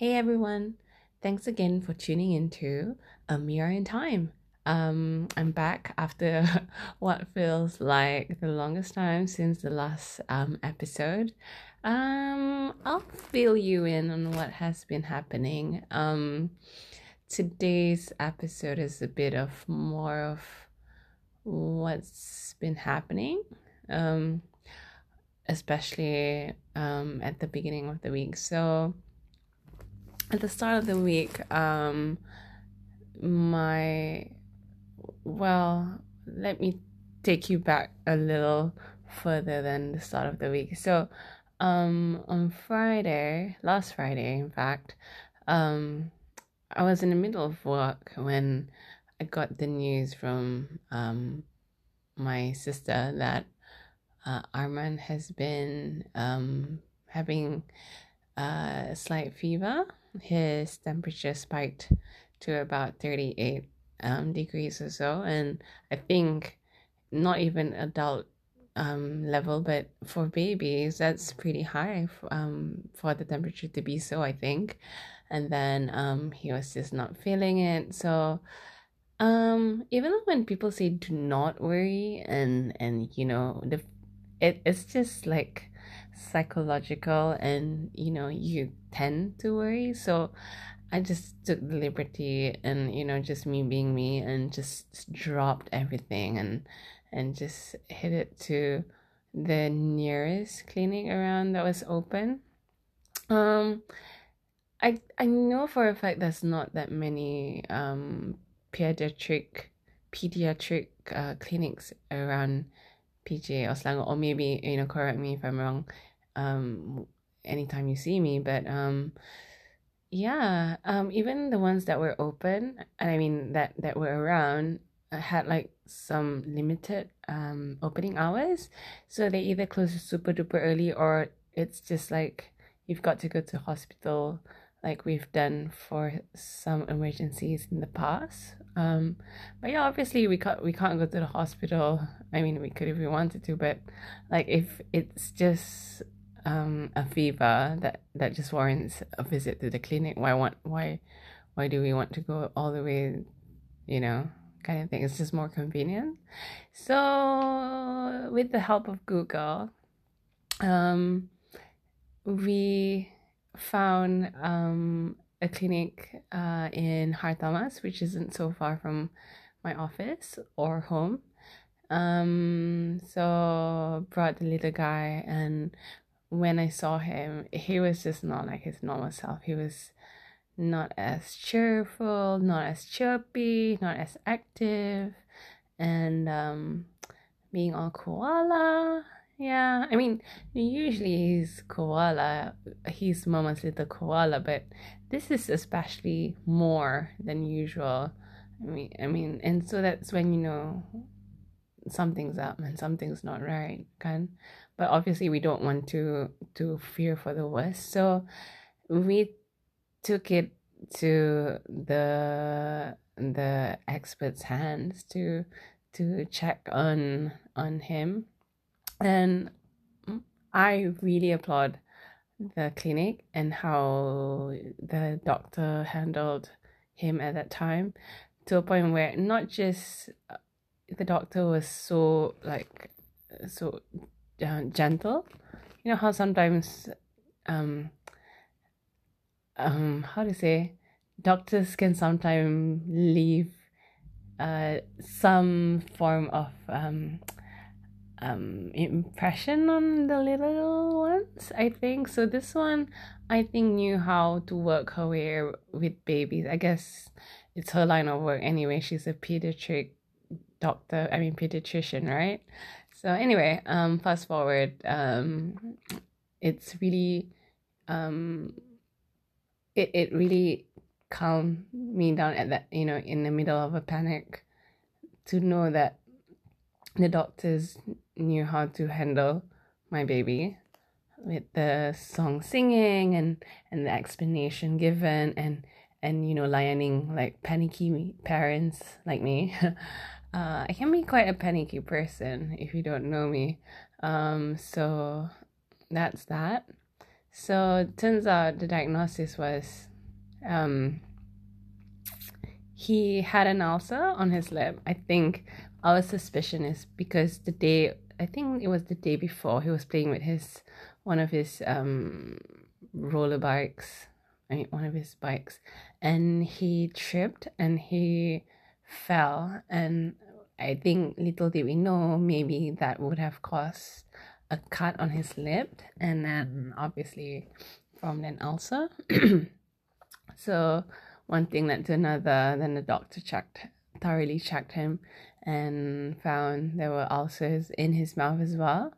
Hey everyone, thanks again for tuning into A Mirror in Time. Um, I'm back after what feels like the longest time since the last um episode. Um, I'll fill you in on what has been happening. Um, today's episode is a bit of more of what's been happening. Um, especially um at the beginning of the week. So at the start of the week, um, my well, let me take you back a little further than the start of the week. So, um, on Friday, last Friday, in fact, um, I was in the middle of work when I got the news from um my sister that uh, Arman has been um having a slight fever his temperature spiked to about 38 um, degrees or so. And I think not even adult um, level, but for babies, that's pretty high um, for the temperature to be so, I think. And then um, he was just not feeling it. So, um, even when people say do not worry and, and you know, the it, it's just like psychological and you know you tend to worry. So i just took the liberty and you know just me being me and just dropped everything and and just hit it to the nearest clinic around that was open. Um i i know for a fact there's not that many um pediatric pediatric uh, clinics around PJ or Selangor, or maybe you know correct me if I'm wrong um anytime you see me but um yeah um even the ones that were open and i mean that that were around uh, had like some limited um opening hours. So they either close super duper early or it's just like you've got to go to hospital like we've done for some emergencies in the past. Um but yeah obviously we can't we can't go to the hospital. I mean we could if we wanted to but like if it's just um a fever that that just warrants a visit to the clinic. Why want why why do we want to go all the way you know kind of thing? It's just more convenient. So with the help of google um we found um a clinic uh in Hartamas which isn't so far from my office or home. Um so brought the little guy and when I saw him, he was just not like his normal self. He was not as cheerful, not as chirpy, not as active, and um, being all koala. Yeah, I mean, usually he's koala, he's mama's little koala, but this is especially more than usual. I mean, I mean, and so that's when you know something's up and something's not right, kan? but obviously we don't want to to fear for the worst so we took it to the the experts hands to to check on on him and i really applaud the clinic and how the doctor handled him at that time to a point where not just the doctor was so like so uh, gentle. You know how sometimes, um, um, how to say, doctors can sometimes leave uh, some form of um, um, impression on the little ones, I think. So this one, I think, knew how to work her way with babies. I guess it's her line of work anyway. She's a pediatric doctor, I mean, pediatrician, right? So anyway, um, fast forward, um, it's really, um, it it really calmed me down at that you know in the middle of a panic, to know that the doctors knew how to handle my baby with the song singing and and the explanation given and and you know lining like panicky parents like me uh, I can be quite a panicky person if you don't know me. Um, so that's that. So turns out the diagnosis was um, he had an ulcer on his lip. I think our suspicion is because the day I think it was the day before he was playing with his one of his um roller bikes, I mean, one of his bikes, and he tripped and he fell and I think little did we know maybe that would have caused a cut on his lip and then obviously from an ulcer. so one thing led to another. Then the doctor checked, thoroughly checked him, and found there were ulcers in his mouth as well.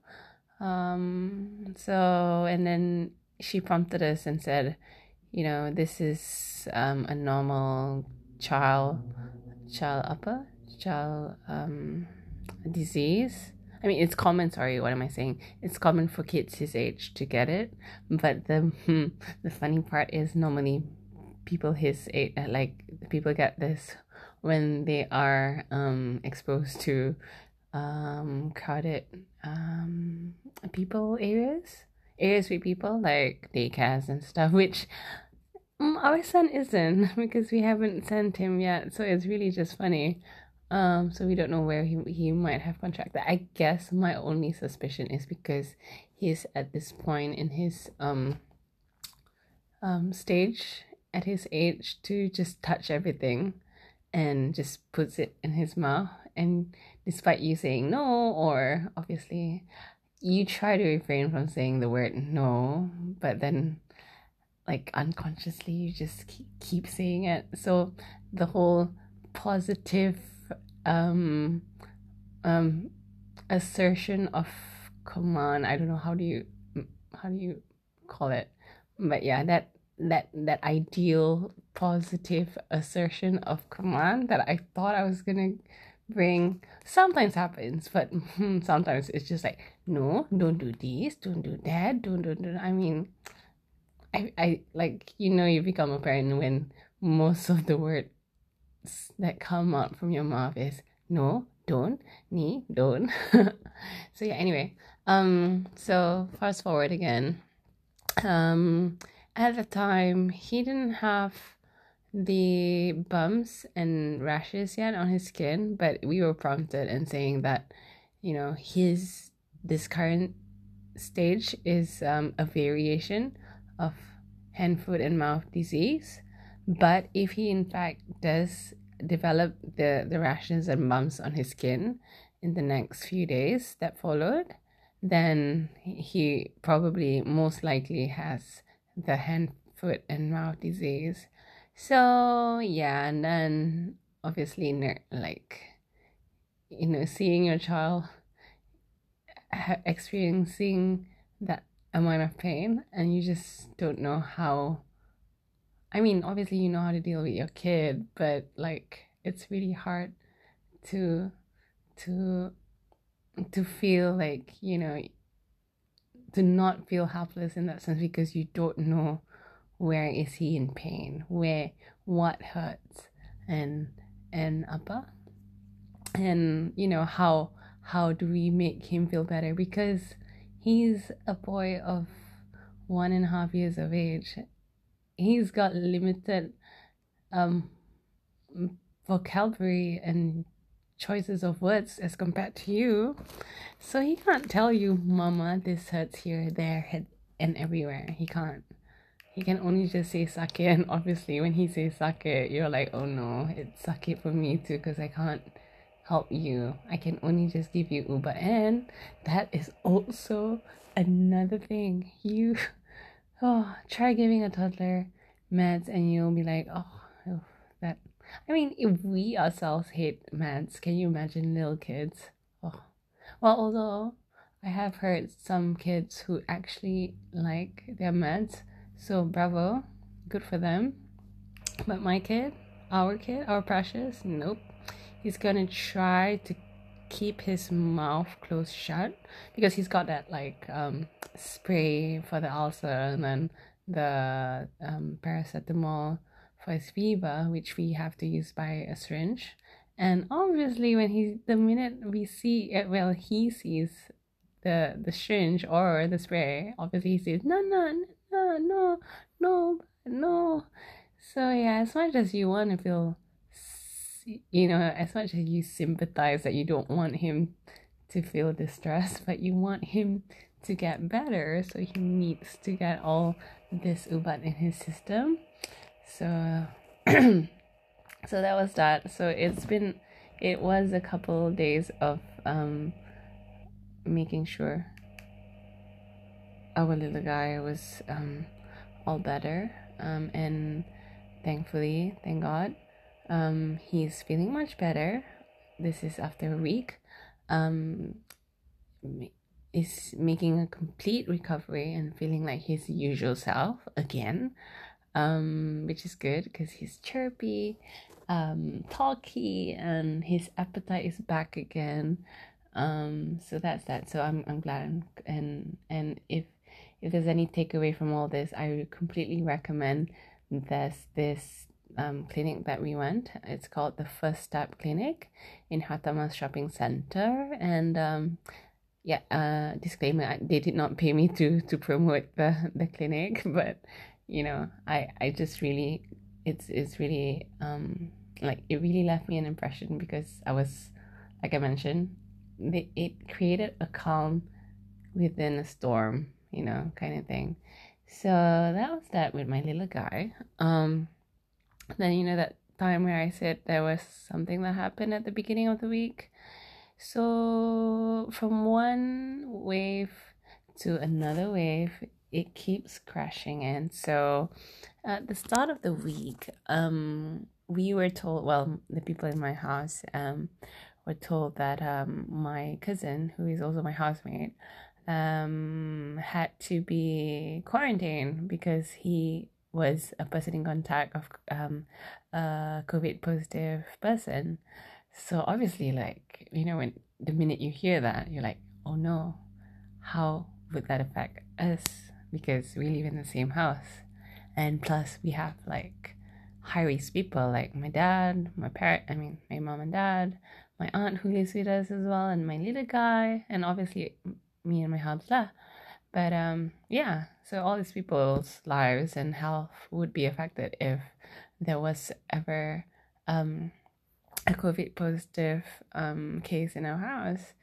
Um, so and then she prompted us and said, you know, this is um, a normal child, child upper, child um, disease I mean, it's common. Sorry, what am I saying? It's common for kids his age to get it, but the hmm, the funny part is normally people his age, like people get this when they are um exposed to um crowded um people areas areas with people like daycares and stuff, which um, our son isn't because we haven't sent him yet. So it's really just funny. Um, so we don't know where he he might have contracted. I guess my only suspicion is because he's at this point in his um um stage at his age to just touch everything and just puts it in his mouth and despite you saying no or obviously you try to refrain from saying the word no but then like unconsciously you just keep, keep saying it. So the whole positive um um assertion of command i don't know how do you how do you call it? But yeah that that that ideal positive assertion of command that i thought i was gonna bring sometimes happens but sometimes it's just like no don't do this don't do that don't do that i mean i i like you know you become a parent when most of the word that come out from your mouth is no, don't, ni, don't. so yeah, anyway. Um, so fast forward again. Um, at the time he didn't have the bumps and rashes yet on his skin, but we were prompted and saying that, you know, his this current stage is um, a variation of hand, foot, and mouth disease. But if he in fact does develop the, the rashes and bumps on his skin in the next few days that followed, then he probably most likely has the hand, foot, and mouth disease. So, yeah, and then obviously, like, you know, seeing your child experiencing that amount of pain, and you just don't know how I mean, obviously you know how to deal with your kid, but like it's really hard to to to feel like, you know, to not feel helpless in that sense because you don't know where is he in pain, where what hurts and and apa and you know how how do we make him feel better? Because he's a boy of one and a half years of age he's got limited um vocabulary and choices of words as compared to you. So he can't tell you, Mama, this hurts here, there, and everywhere. He can't. He can only just say sake, and obviously, when he says sake, you're like, oh no, it's sake for me too, because I can't help you. I can only just give you ubat. and that is also another thing. You oh, try giving a toddler meds and you'll be like, oh, oh, that. I mean, if we ourselves hate meds, can you imagine little kids? Oh, well, although I have heard some kids who actually like their meds, so bravo, good for them. But my kid, our kid, our precious, nope. He's gonna try to keep his mouth closed shut because he's got that like um spray for the ulcer and then the um, paracetamol for his fever, which we have to use by a syringe. And obviously, when he, the minute we see it, well, he sees the the syringe or the spray, obviously he says, no, no, no, no, no, no. So yeah, as much as you want to feel, you know, as much as you sympathize that you don't want him to feel distressed, but you want him to get better, so he needs to get all this ubat in his system. So, so that was that. So it's been, it was a couple days of um, making sure our little guy was um, all better, um, and thankfully, thank God, um, he's feeling much better. This is after a week. Um, is making a complete recovery and feeling like his usual self again, um, which is good because he's chirpy, um, talky, and his appetite is back again. Um, so that's that. So I'm I'm glad and and if if there's any takeaway from all this, I would completely recommend this this um, clinic that we went. It's called the First Step Clinic in Hartamas Shopping Center, and um, yeah, uh, disclaimer: they did not pay me to to promote the the clinic, but you know, I I just really, it's it's really um like it really left me an impression because I was, like I mentioned, they, it created a calm within a storm, you know, kind of thing. So that was that with my little guy. Um, then you know that time where I said there was something that happened at the beginning of the week. So from one wave to another wave, it keeps crashing in. So at the start of the week, um, we were told, well, the people in my house, um, were told that um, my cousin, who is also my housemate, um, had to be quarantined because he was a person in contact of um, a COVID positive person. So obviously, like you know, when the minute you hear that, you're like, oh no, how would that affect us? Because we live in the same house, and plus we have like high risk people like my dad, my parent, I mean my mom and dad, my aunt who lives with us as well, and my little guy, and obviously me and my husband. But um, yeah, so all these people's lives and health would be affected if there was ever um, a COVID positive um, case in our house.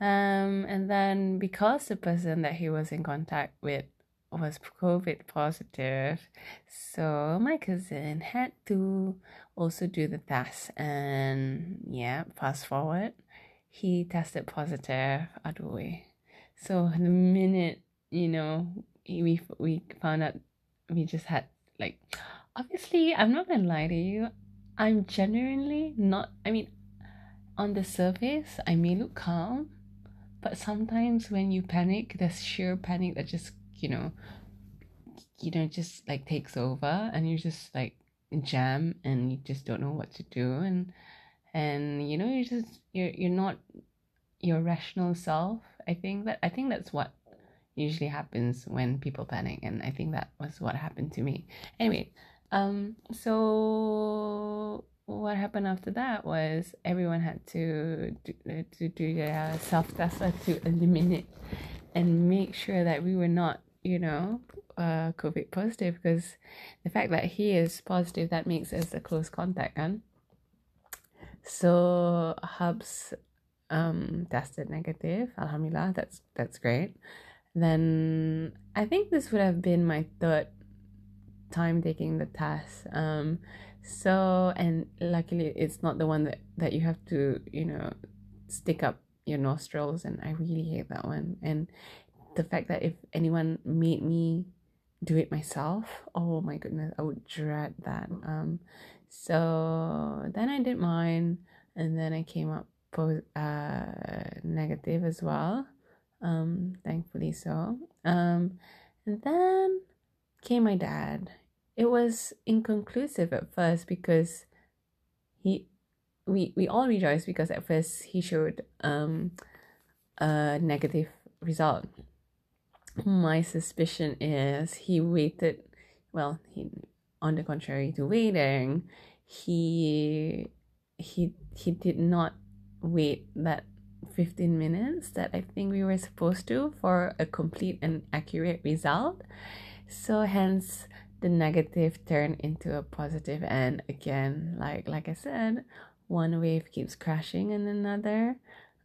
Um, and then because the person that he was in contact with was COVID positive, so my cousin had to also do the test. And yeah, fast forward, he tested positive. Aduh. So the minute you know we we found out, we just had like, obviously, I'm not gonna lie to you. I'm genuinely not. I mean, on the surface, I may look calm, but sometimes when you panic, there's sheer panic that just you know you know just like takes over and you just like jam and you just don't know what to do and and you know you just you're you're not your rational self i think that i think that's what usually happens when people panic and i think that was what happened to me. Anyway um so what happened after that was everyone had to do, to do their self test to eliminate and make sure that we were not you know uh, COVID positive because the fact that he is positive that makes us a close contact kan so Hubs um tested negative alhamdulillah that's that's great then I think this would have been my third time taking the test um so and luckily it's not the one that that you have to you know stick up your nostrils and I really hate that one and the fact that if anyone made me do it myself, oh my goodness, I would dread that. Um, so then I did mine, and then I came up post uh negative as well. Um, thankfully so. Um, and then came my dad. It was inconclusive at first because he we we all rejoiced because at first he showed um a negative result my suspicion is he waited well he on the contrary to waiting he he he did not wait that 15 minutes that i think we were supposed to for a complete and accurate result. So hence the negative turned into a positive and again like like i said one wave keeps crashing in another.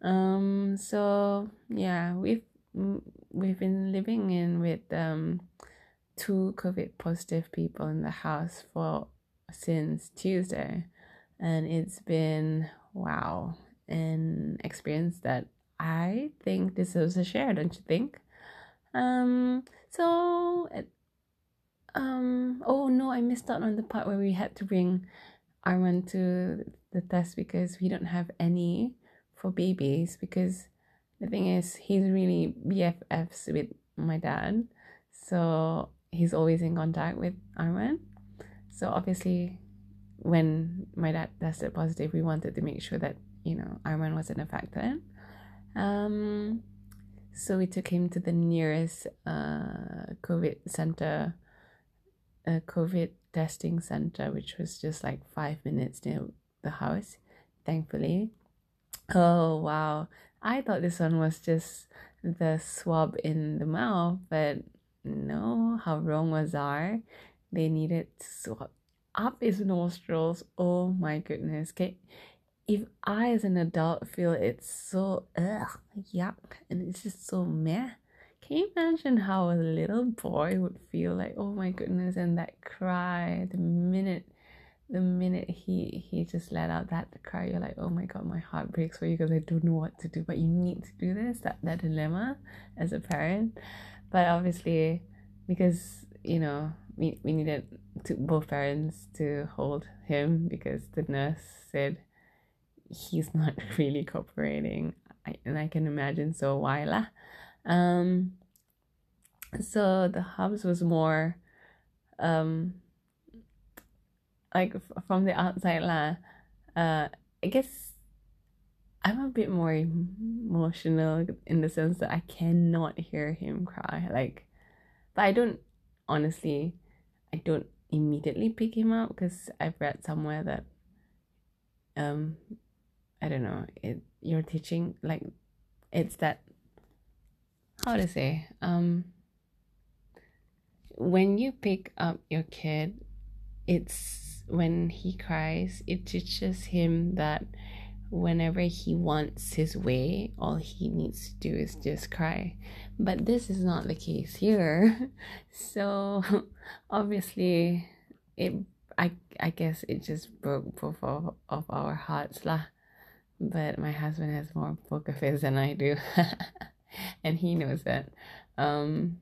Um so yeah we've we've been living in with um two covid positive people in the house for since tuesday. And it's been wow an experience that i think deserves a share don't you think? Um so um oh no i missed out on the part where we had to bring arman to the test because we don't have any for babies because the thing is he's really bffs with my dad. So he's always in contact with arman so obviously when my dad tested positive we wanted to make sure that you know arman wasn't affected um so we took him to the nearest uh, COVID center, a COVID testing center, which was just like five minutes near the house, thankfully. Oh, wow. I thought this one was just the swab in the mouth, but no, how wrong was I? They needed to swab up his nostrils. Oh my goodness. Okay if I, as an adult, feel it's so ugh, yuck, and it's just so meh, can you imagine how a little boy would feel like, oh my goodness, and that cry the minute, the minute he he just let out that cry, you're like, oh my god, my heart breaks for you because I don't know what to do, but you need to do this. That that dilemma as a parent, but obviously, because you know we we needed to both parents to hold him because the nurse said he's not really cooperating I, and I can imagine so why lah. Um, so the hubs was more um like from the outside lah. Uh, I guess I'm a bit more emotional in the sense that I cannot hear him cry. Like, but I don't honestly, I don't immediately pick him up because I've read somewhere that um I don't know, it you're teaching like it's that how to say, um when you pick up your kid, it's when he cries, it teaches him that whenever he wants his way, all he needs to do is just cry. But this is not the case here. So obviously it I I guess it just broke both of, of our hearts lah but my husband has more poker face than I do, and he knows that. Um,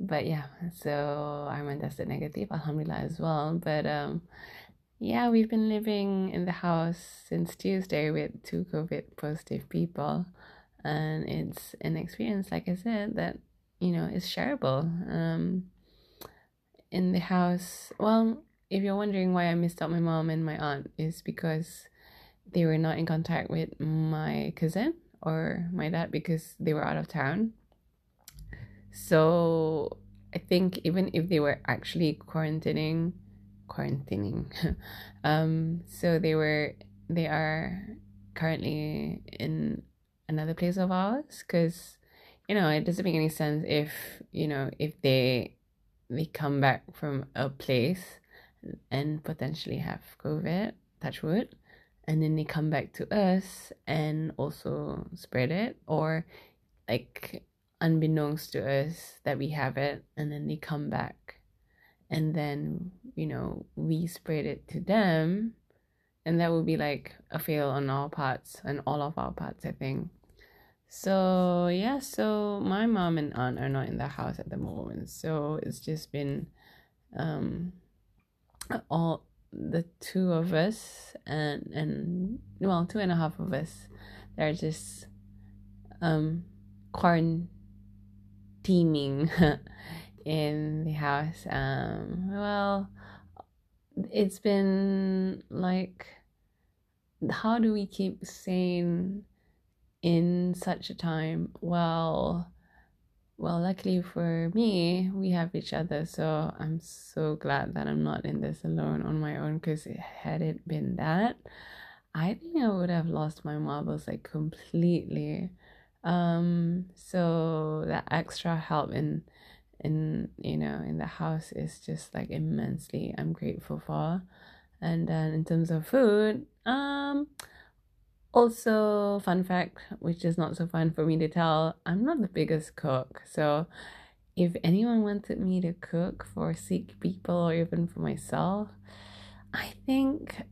but yeah, so I'm tested negative, alhamdulillah as well. But um, yeah, we've been living in the house since Tuesday with two COVID positive people, and it's an experience, like I said, that you know is shareable. Um, in the house, well, if you're wondering why I missed out my mom and my aunt, is because they were not in contact with my cousin or my dad because they were out of town. So I think even if they were actually quarantining, quarantining, um, so they were they are currently in another place of ours because you know it doesn't make any sense if you know if they they come back from a place and potentially have COVID, touch wood, and then they come back to us and also spread it or like unbeknownst to us that we have it and then they come back. And then you know we spread it to them and that would be like a fail on our parts and all of our parts i think. So yeah so my mom and aunt are not in the house at the moment. So it's just been um all the two of us and and well two and a half of us they're just um quarantining in the house. Um well it's been like how do we keep sane in such a time? Well well, luckily for me, we have each other. So I'm so glad that I'm not in this alone on my own. Because had it been that, I think I would have lost my marbles like completely. Um, so that extra help in in you know in the house is just like immensely I'm grateful for. And then in terms of food, um also fun fact, which is not so fun for me to tell, I'm not the biggest cook. So if anyone wanted me to cook for sick people or even for myself, I think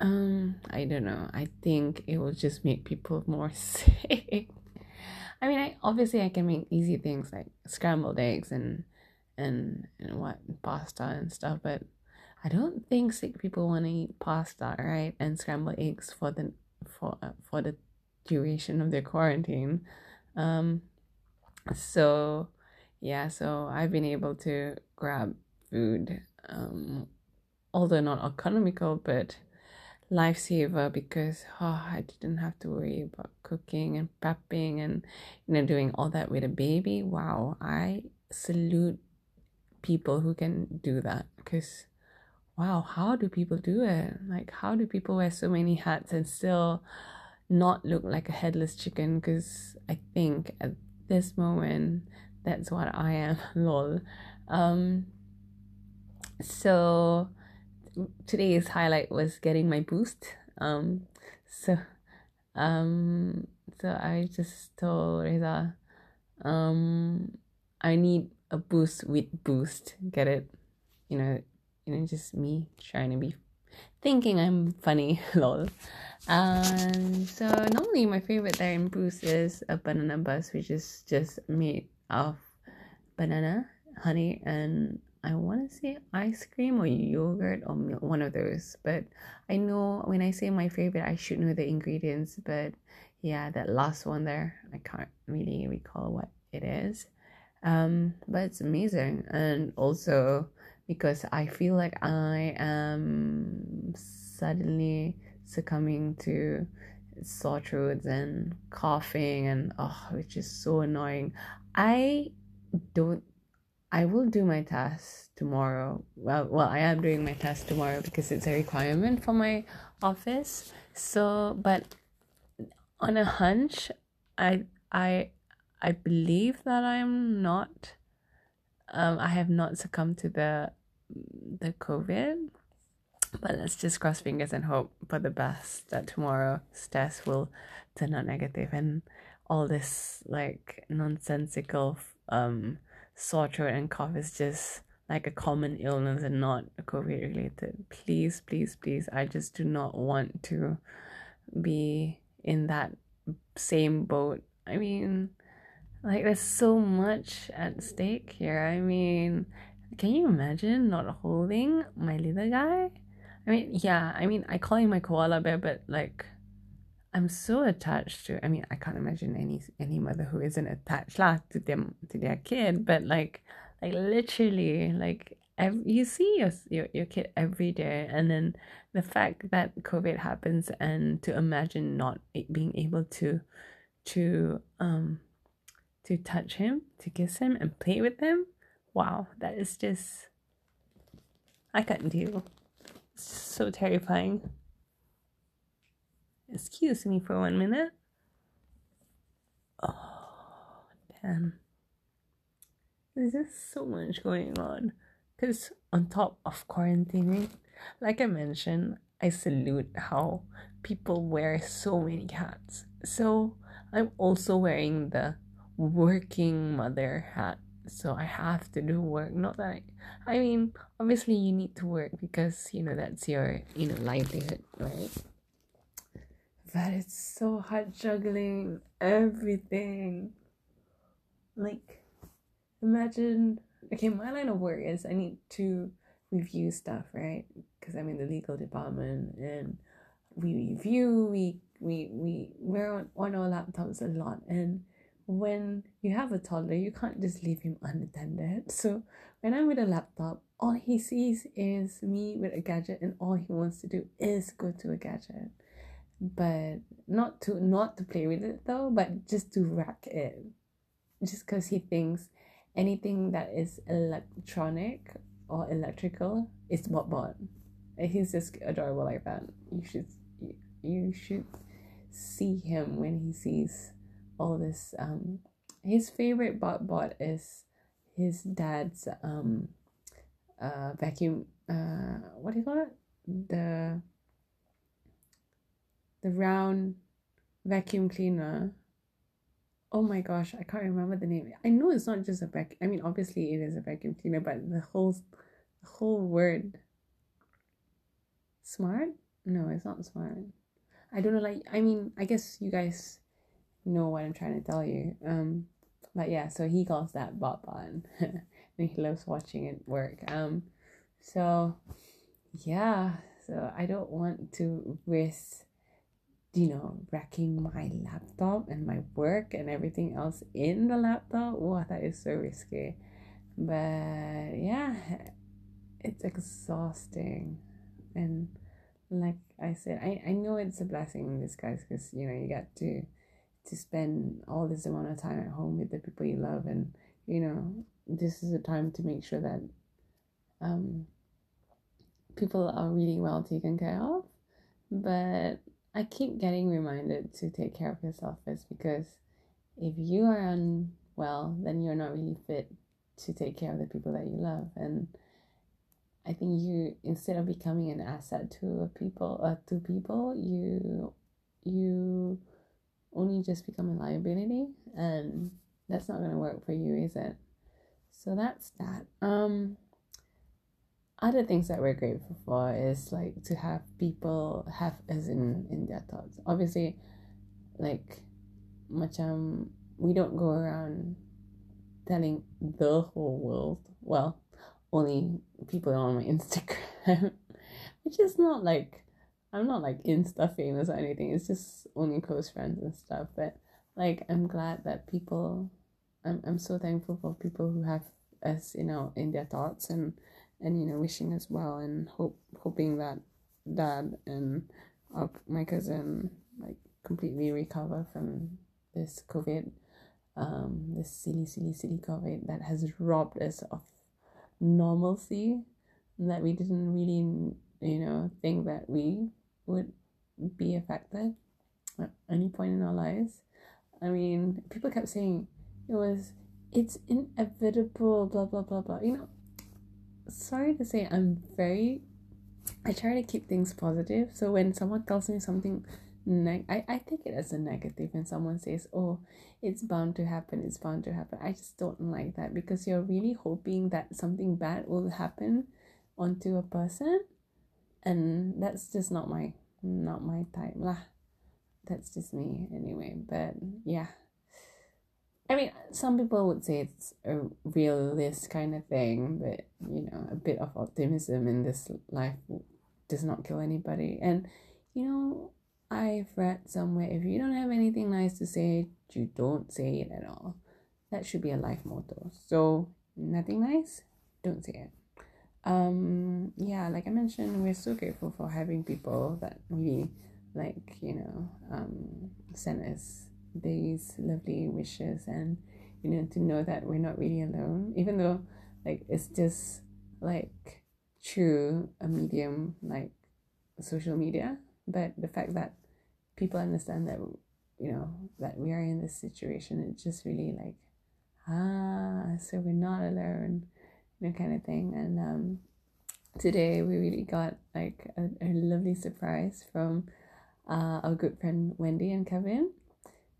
um I don't know. I think it will just make people more sick. I mean, I obviously I can make easy things like scrambled eggs and and and what pasta and stuff, but I don't think sick people want to eat pasta, right? And scrambled eggs for the for uh, for the duration of their quarantine. Um, so yeah, so I've been able to grab food, um, although not economical, but lifesaver because oh, I didn't have to worry about cooking and prepping and you know doing all that with a baby. Wow, I salute people who can do that because wow, how do people do it? Like how do people wear so many hats and still not look like a headless chicken? Because I think at this moment that's what I am. Lol. Um. So today's highlight was getting my boost. Um, so, um, so I just told Reza, um, I need a boost with boost. Get it? You know, you know, just me trying to be thinking I'm funny, lol. And so normally my favorite there in Boost is a banana buzz, which is just made of banana, honey, and I want to say ice cream or yogurt or milk, one of those. But I know when I say my favorite, I should know the ingredients. But yeah, that last one there, I can't really recall what it is. Um, but it's amazing. And also because I feel like I am suddenly succumbing to sore throats and coughing and oh which is so annoying. I don't I will do my test tomorrow. Well, well, I am doing my test tomorrow because it's a requirement for my office. So, but on a hunch, I I I believe that I'm not. Um, I have not succumbed to the the COVID. But let's just cross fingers and hope for the best that tomorrow's test will turn out negative and all this like nonsensical um sore throat and cough is just like a common illness and not a COVID related. Please, please, please, I just do not want to be in that same boat. I mean, like, there's so much at stake here. I mean, can you imagine not holding my little guy? I mean, yeah, I mean, I call him my koala bear, but like, I'm so attached to. I mean, I can't imagine any any mother who isn't attached lah to them to their kid. But like, like literally, like every, you see your, your your kid every day, and then the fact that COVID happens, and to imagine not being able to to um to touch him, to kiss him, and play with him. Wow, that is just I couldn't deal. so terrifying. Excuse me for one minute. Oh, damn. There's just so much going on. Because on top of quarantining, like I mentioned, I salute how people wear so many hats. So I'm also wearing the working mother hat. So I have to do work. Not that I, I mean, obviously you need to work because you know that's your you know livelihood, right? But it's so hard juggling everything. Like, imagine. Okay, my line of work is I need to review stuff, right? Because I'm in the legal department and we review, we we we we're on, on our laptops a lot and when you have a toddler you can't just leave him unattended. So when i'm with a laptop all he sees is me with a gadget and all he wants to do is go to a gadget. But not to not to play with it though but just to rack it. Just because he thinks anything that is electronic or electrical is bot bot he's just adorable like that. You should you should see him when he sees all this um his favorite bot bot is his dad's um uh vacuum uh what do you call it? The the round vacuum cleaner. Oh my gosh i can't remember the name. I know it's not just a vac i mean obviously it is a vacuum cleaner but the whole the whole word smart? No it's not smart. I don't know like i mean i guess you guys know what i'm trying to tell you um but yeah so he calls that bot and he loves watching it work um so yeah so i don't want to risk you know, wrecking my laptop and my work and everything else in the laptop. Wow, that is so risky. But yeah, it's exhausting. And like I said, I, I know it's a blessing in disguise because, you know, you got to to spend all this amount of time at home with the people you love and, you know, this is a time to make sure that um people are really well taken care of. But I keep getting reminded to take care of yourself first because if you are unwell, then you're not really fit to take care of the people that you love. And I think you instead of becoming an asset to a people uh, to people, you you only just become a liability and that's not gonna work for you, is it? So that's that. Um other things that we're grateful for is like to have people have us in in their thoughts obviously like macam we don't go around telling the whole world well only people on my instagram which is not like i'm not like insta famous or anything. It's just only close friends and stuff but like i'm glad that people i'm, I'm so thankful for people who have us you know in their thoughts and and you know wishing as well and hope hoping that dad and uh, my cousin like completely recover from this covid um this silly silly silly covid that has robbed us of normalcy that we didn't really you know think that we would be affected at any point in our lives i mean people kept saying it was it's inevitable blah blah blah blah you know sorry to say, I'm very. I try to keep things positive. So when someone tells me something, neg- I, I take it as a negative. When someone says, "Oh, it's bound to happen," it's bound to happen. I just don't like that because you're really hoping that something bad will happen onto a person, and that's just not my not my type lah. That's just me anyway. But yeah, I mean, some people would say it's a realist kind of thing, but you know, a bit of optimism in this life does not kill anybody. And you know, I've read somewhere if you don't have anything nice to say, you don't say it at all. That should be a life motto. So, nothing nice, don't say it. Um, yeah, like I mentioned, we're so grateful for having people that really like, you know, um, send us these lovely wishes and you know to know that we're not really alone even though like it's just like true a medium like social media but the fact that people understand that you know that we are in this situation it's just really like ah so we're not alone know kind of thing and um today we really got like a, a lovely surprise from uh, our good friend wendy and kevin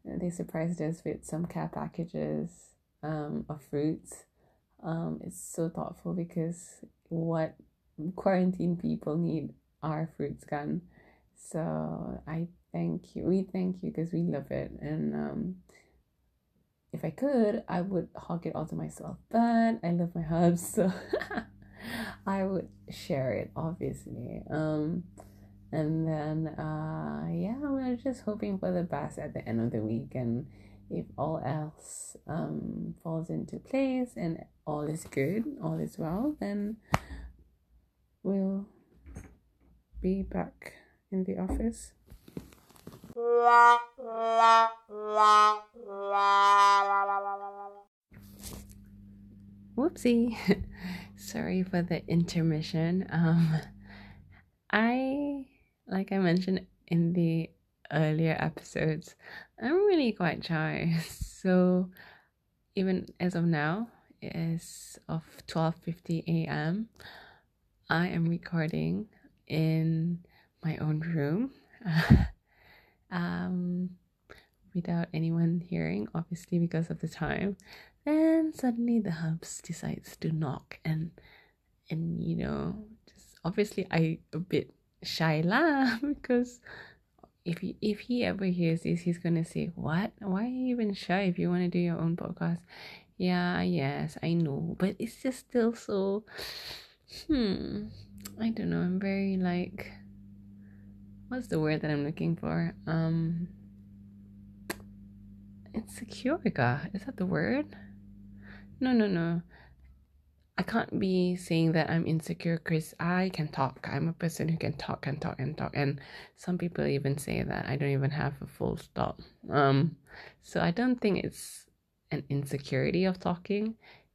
they surprised us with some care packages um, of fruits. Um, it's so thoughtful because what quarantine people need are fruits gone. So I thank you. We thank you because we love it. And um, if I could, I would hog it all to myself. But I love my hubs, so I would share it, obviously. Um, and then uh yeah we're just hoping for the best at the end of the week and if all else um falls into place and all is good all is well then we'll be back in the office whoopsie sorry for the intermission um i like I mentioned in the earlier episodes, I'm really quite shy. So even as of now, is of 12:50 a.m. I am recording in my own room. um without anyone hearing, obviously because of the time. Then suddenly the hubs decides to knock and and you know, just obviously I a bit shy lah because if he if he ever hears this, he's gonna say, "What? Why are you even shy if you want to do your own podcast?" Yeah, yes, I know, but it's just still so. Hmm, I don't know. I'm very like, what's the word that I'm looking for? Um, insecure. Is that the word? No, no, no. I can't be saying that I'm insecure because I can talk. I'm a person who can talk and talk and talk. And some people even say that I don't even have a full stop. Um, so I don't think it's an insecurity of talking.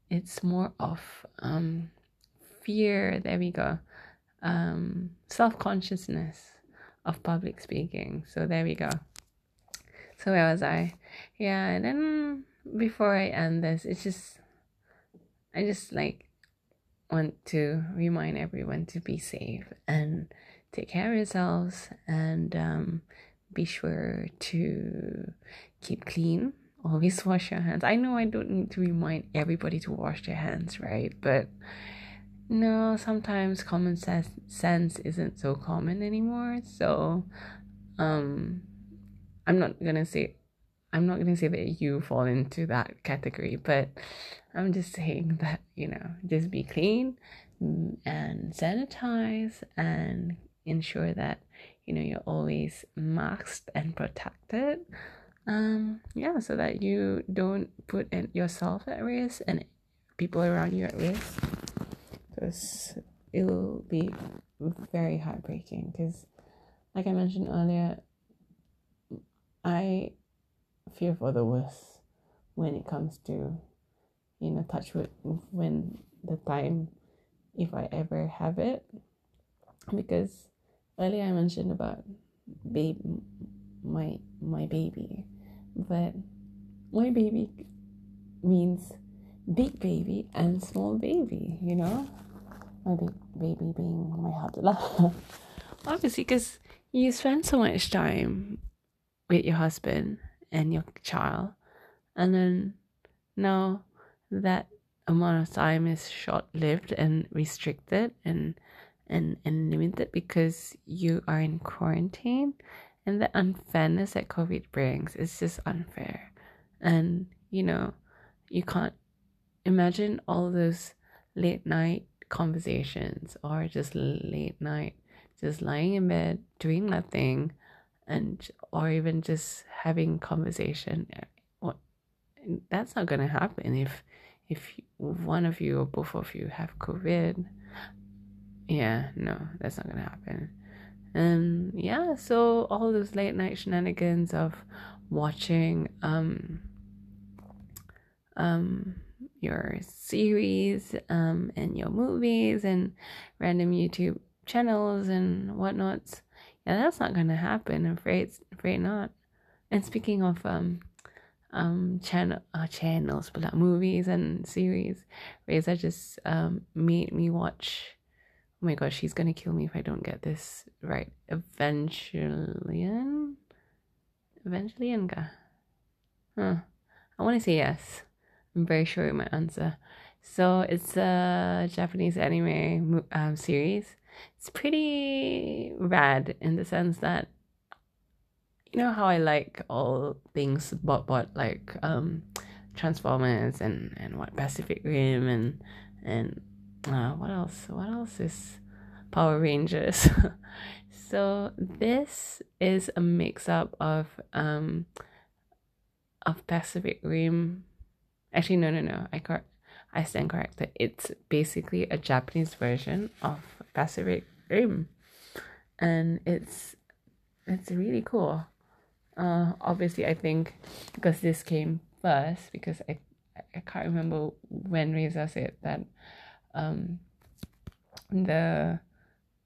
It's more of um, fear. There we go. Um, self consciousness of public speaking. So there we go. So where was I? Yeah, and then before I end this, it's just I just like want to remind everyone to be safe and take care of yourselves and um, be sure to keep clean. Always wash your hands. I know I don't need to remind everybody to wash their hands, right? But no, sometimes common sense sense isn't so common anymore. So, um, I'm not gonna say I'm not gonna say that you fall into that category, but I'm just saying that, you know, just be clean and sanitize and ensure that, you know, you're always masked and protected. Um, yeah, so that you don't put yourself at risk and people around you at risk. It will be very heartbreaking. Because, like I mentioned earlier, I fear for the worst when it comes to, you know, touch wood when the time, if I ever have it. Because earlier I mentioned about baby, my my baby, but my baby means big baby and small baby. You know, my baby being my husband. Obviously, because you spend so much time with your husband and your child. And then now that amount of time is short lived and restricted and and and limited because you are in quarantine and the unfairness that COVID brings is just unfair. And you know, you can't imagine all those late night conversations or just late night just lying in bed doing nothing and or even just having conversation what that's not to happen if if one of you or both of you have covid. Yeah no that's not to happen. And yeah so all those late night shenanigans of watching um um your series um and your movies and random youtube channels and whatnots yeah, that's not gonna happen. I'm afraid, afraid not. And speaking of um, um, channel uh, channels, but like movies and series, Reza just um made me watch. Oh my gosh, she's gonna kill me if I don't get this right. Evangelion, Evangelion? Huh? I want to say yes. I'm very sure of my answer. So it's a Japanese anime um, series it's pretty rad in the sense that you know how I like all things bot bot like um Transformers and and what Pacific Rim and and uh, what else what else is Power Rangers so this is a mix up of um of Pacific Rim actually no no no. I got I stand corrected it's basically a Japanese version of Pacific Rim, and it's it's really cool. Uh, obviously, I think because this came first, because I I can't remember when Reza said that um the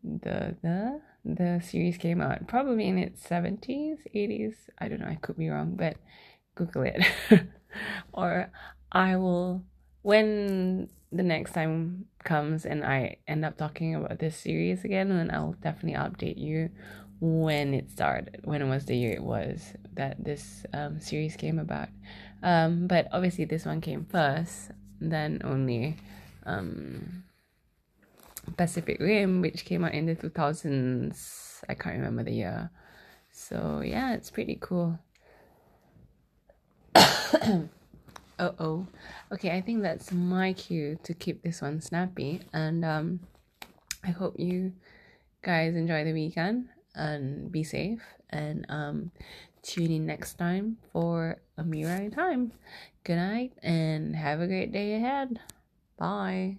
the the the series came out probably in its 70s 80s i don't know. I could be wrong but google it. Or I will when the next time comes and I end up talking about this series again, then I'll definitely update you when it started, when it was the year it was that this um, series came about. Um, but obviously, this one came first, then only um, Pacific Rim, which came out in the 2000s. I can't remember the year. So, yeah, it's pretty cool. oh, oh. Okay, I think that's my cue to keep this one snappy. And um, I hope you guys enjoy the weekend and be safe. And um, tune in next time for a mirror in time. Good night and have a great day ahead. Bye.